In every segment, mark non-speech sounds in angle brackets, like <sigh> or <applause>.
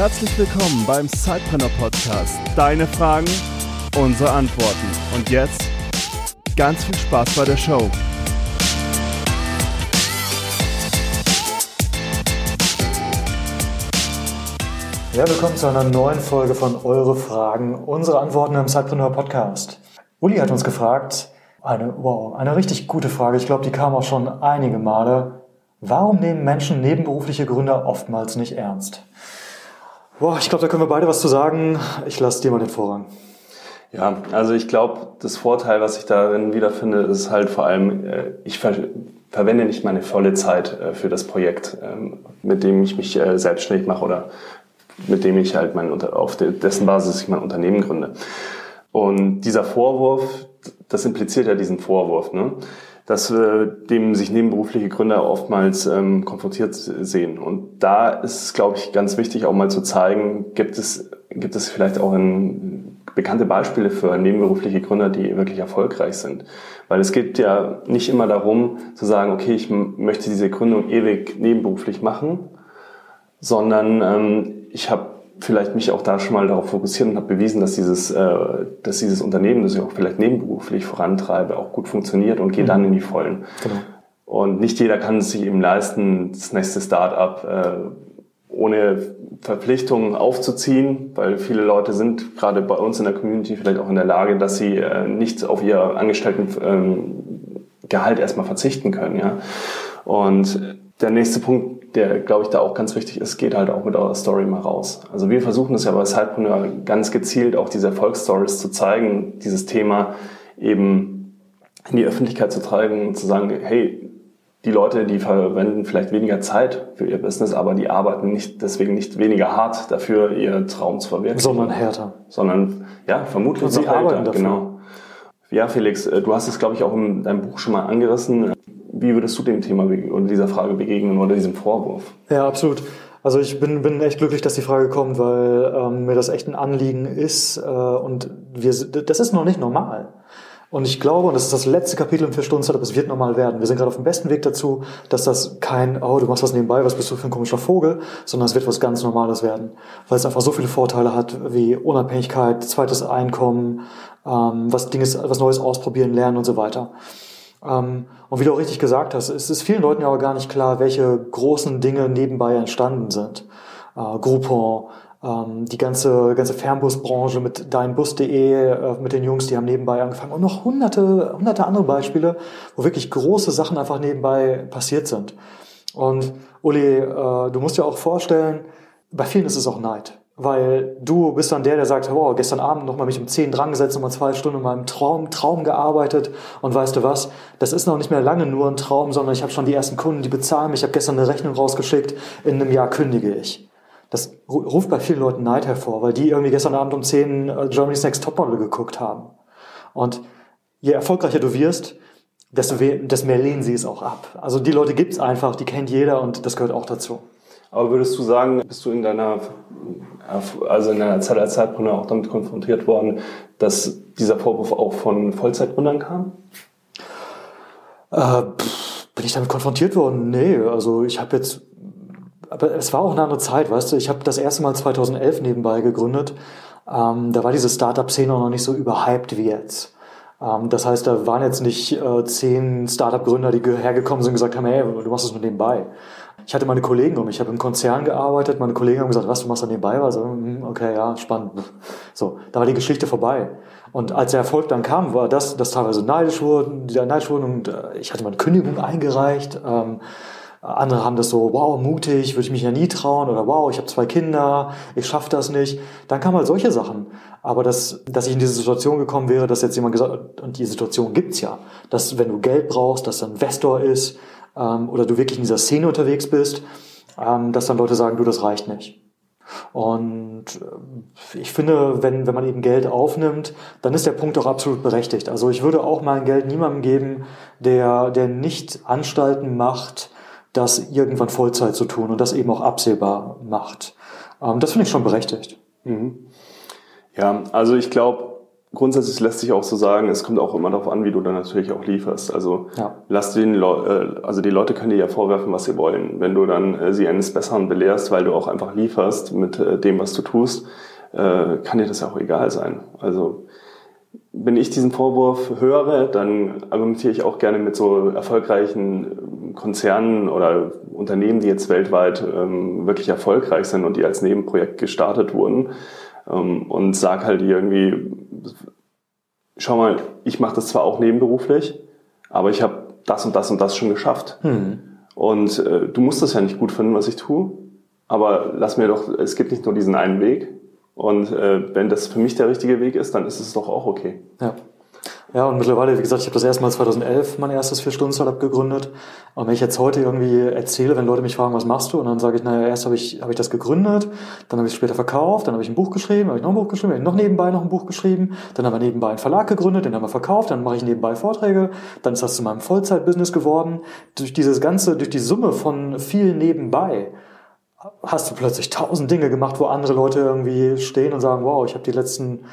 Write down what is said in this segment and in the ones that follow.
Herzlich willkommen beim Sidepreneur Podcast. Deine Fragen, unsere Antworten. Und jetzt ganz viel Spaß bei der Show. Ja, willkommen zu einer neuen Folge von Eure Fragen, unsere Antworten im Sidepreneur Podcast. Uli hat uns gefragt, eine, wow, eine richtig gute Frage. Ich glaube, die kam auch schon einige Male. Warum nehmen Menschen nebenberufliche Gründer oftmals nicht ernst? Boah, ich glaube, da können wir beide was zu sagen. Ich lasse dir mal den Vorrang. Ja, also ich glaube, das Vorteil, was ich darin wiederfinde, ist halt vor allem, äh, ich ver verwende nicht meine volle Zeit äh, für das Projekt, ähm, mit dem ich mich äh, selbstständig mache oder mit dem ich halt mein, auf dessen Basis ich mein Unternehmen gründe. Und dieser Vorwurf, das impliziert ja diesen Vorwurf, ne? Dass äh, dem sich nebenberufliche Gründer oftmals ähm, konfrontiert sehen. Und da ist glaube ich, ganz wichtig, auch mal zu zeigen, gibt es, gibt es vielleicht auch ein, bekannte Beispiele für nebenberufliche Gründer, die wirklich erfolgreich sind. Weil es geht ja nicht immer darum zu sagen, okay, ich möchte diese Gründung ewig nebenberuflich machen, sondern ähm, ich habe vielleicht mich auch da schon mal darauf fokussiert und habe bewiesen, dass dieses, äh, dass dieses Unternehmen, das ich auch vielleicht nebenberuflich vorantreibe, auch gut funktioniert und gehe mhm. dann in die Vollen. Genau. Und nicht jeder kann es sich eben leisten, das nächste Start-up äh, ohne Verpflichtungen aufzuziehen, weil viele Leute sind gerade bei uns in der Community vielleicht auch in der Lage, dass sie äh, nicht auf ihr Angestellten ähm, Gehalt erstmal verzichten können. Ja? Und der nächste Punkt, der, glaube ich, da auch ganz wichtig ist, geht halt auch mit eurer Story mal raus. Also wir versuchen es ja bei Sidepreneur ganz gezielt, auch diese Erfolgsstories zu zeigen, dieses Thema eben in die Öffentlichkeit zu tragen und zu sagen, hey, die Leute, die verwenden vielleicht weniger Zeit für ihr Business, aber die arbeiten nicht, deswegen nicht weniger hart dafür, ihr Traum zu verwirklichen. Sondern härter. Sondern, ja, vermutlich und sie noch arbeiten dafür. Genau. Ja, Felix, äh, du hast es, glaube ich, auch in deinem Buch schon mal angerissen. Wie würdest du dem Thema oder dieser Frage begegnen oder diesem Vorwurf? Ja, absolut. Also ich bin, bin echt glücklich, dass die Frage kommt, weil ähm, mir das echt ein Anliegen ist äh, und wir, das ist noch nicht normal. Und ich glaube, und das ist das letzte Kapitel im Vier-Stunden-Setup, es wird normal werden. Wir sind gerade auf dem besten Weg dazu, dass das kein, oh, du machst was nebenbei, was bist du für ein komischer Vogel, sondern es wird was ganz Normales werden. Weil es einfach so viele Vorteile hat, wie Unabhängigkeit, zweites Einkommen, ähm, was Dinge, was Neues ausprobieren, lernen und so weiter. Ähm, und wie du auch richtig gesagt hast, es ist vielen Leuten ja aber gar nicht klar, welche großen Dinge nebenbei entstanden sind. Äh, Groupon, ähm, die ganze, ganze Fernbusbranche mit deinbus.de, äh, mit den Jungs, die haben nebenbei angefangen und noch hunderte, hunderte andere Beispiele, wo wirklich große Sachen einfach nebenbei passiert sind. Und Uli, äh, du musst dir auch vorstellen, bei vielen ist es auch Neid weil du bist dann der, der sagt, wow, gestern Abend nochmal mich um 10 dran gesetzt, nochmal zwei Stunden in meinem Traum, Traum gearbeitet und weißt du was, das ist noch nicht mehr lange nur ein Traum, sondern ich habe schon die ersten Kunden, die bezahlen mich, ich habe gestern eine Rechnung rausgeschickt, in einem Jahr kündige ich. Das ruft bei vielen Leuten Neid hervor, weil die irgendwie gestern Abend um 10 äh, Germany's Next Topmodel geguckt haben. Und je erfolgreicher du wirst, desto, mehr lehnen sie es auch ab. Also die Leute gibt's einfach, die kennt jeder und das gehört auch dazu. Aber würdest du sagen, bist du in deiner, also in deiner Zeit als Zeitgründer auch damit konfrontiert worden, dass dieser Vorwurf auch von Vollzeitgründern kam? Äh, pff, bin ich damit konfrontiert worden? Nee, also ich habe jetzt, aber es war auch eine andere Zeit, weißt du. Ich habe das erste Mal 2011 nebenbei gegründet. Ähm, da war diese Startup-Szene noch nicht so überhyped wie jetzt. Ähm, das heißt, da waren jetzt nicht äh, zehn Startup-Gründer, die hergekommen sind und gesagt haben, hey, du machst das nur nebenbei. Ich hatte meine Kollegen um ich habe im Konzern gearbeitet, meine Kollegen haben gesagt, was, du machst da nebenbei was? Hm, okay, ja, spannend. <laughs> So, da war die Geschichte vorbei. Und als der Erfolg dann kam, war das, dass teilweise neidisch wurden, die neidisch wurden und äh, ich hatte meine Kündigung eingereicht. Ähm, andere haben das so, wow, mutig, würde ich mich ja nie trauen oder wow, ich habe zwei Kinder, ich schaffe das nicht. Dann kamen halt solche Sachen. Aber dass, dass ich in diese Situation gekommen wäre, dass jetzt jemand gesagt und die Situation gibt's ja, dass wenn du Geld brauchst, dass ein Investor ist, ähm, oder du wirklich in dieser Szene unterwegs bist, ähm, dass dann Leute sagen, du, das reicht nicht. Und äh, ich finde, wenn, wenn man eben Geld aufnimmt, dann ist der Punkt auch absolut berechtigt. Also ich würde auch mein Geld niemandem geben, der, der nicht Anstalten macht, das irgendwann Vollzeit zu tun und das eben auch absehbar macht. Ähm, das finde ich schon berechtigt. Mhm. Ja, also ich glaube, grundsätzlich lässt sich auch so sagen, es kommt auch immer darauf an, wie du dann natürlich auch lieferst. Also ja. lass den Le äh, also die Leute können dir ja vorwerfen, was sie wollen. Wenn du dann äh, sie eines Besseren belehrst, weil du auch einfach lieferst mit äh, dem, was du tust, äh, kann dir das ja auch egal sein. Also wenn ich diesen Vorwurf höre, dann argumentiere ich auch gerne mit so erfolgreichen Konzernen oder Unternehmen, die jetzt weltweit ähm, wirklich erfolgreich sind und die als Nebenprojekt gestartet wurden ähm, und sag halt irgendwie, schau mal, ich mache das zwar auch nebenberuflich, aber ich habe das und das und das schon geschafft. Hm. Und äh, du musst das ja nicht gut finden, was ich tue, aber lass mir doch, es gibt nicht nur diesen einen Weg. Und äh, wenn das für mich der richtige Weg ist, dann ist es doch auch okay. Ja. Ja, und mittlerweile, wie gesagt, ich habe das erste Mal 2011 mein erstes Vier-Stunden-Startup gegründet. Und wenn ich jetzt heute irgendwie erzähle, wenn Leute mich fragen, was machst du? Und dann sage ich, naja, erst habe ich, hab ich das gegründet, dann habe ich es später verkauft, dann habe ich ein Buch geschrieben, habe ich noch ein Buch geschrieben, habe ich noch nebenbei noch ein Buch geschrieben, dann haben wir nebenbei einen Verlag gegründet, den haben wir verkauft, dann mache ich nebenbei Vorträge, dann ist das zu meinem Vollzeitbusiness geworden. Durch dieses ganze, durch die Summe von viel nebenbei hast du plötzlich tausend Dinge gemacht, wo andere Leute irgendwie stehen und sagen, wow, ich habe die letzten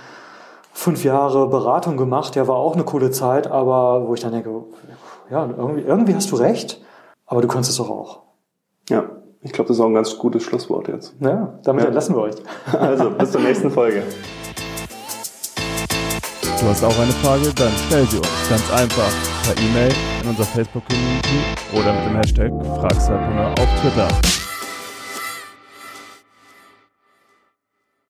fünf Jahre Beratung gemacht, ja, war auch eine coole Zeit, aber wo ich dann denke, ja, irgendwie, irgendwie hast du recht, aber du kannst es doch auch. Ja, ich glaube, das ist auch ein ganz gutes Schlusswort jetzt. Ja, damit ja. entlassen wir euch. <laughs> Also, bis zur nächsten Folge. Du hast auch eine Frage? Dann stell sie uns ganz einfach per E-Mail in unserer Facebook-Community oder mit dem Hashtag Fragsheimer auf Twitter.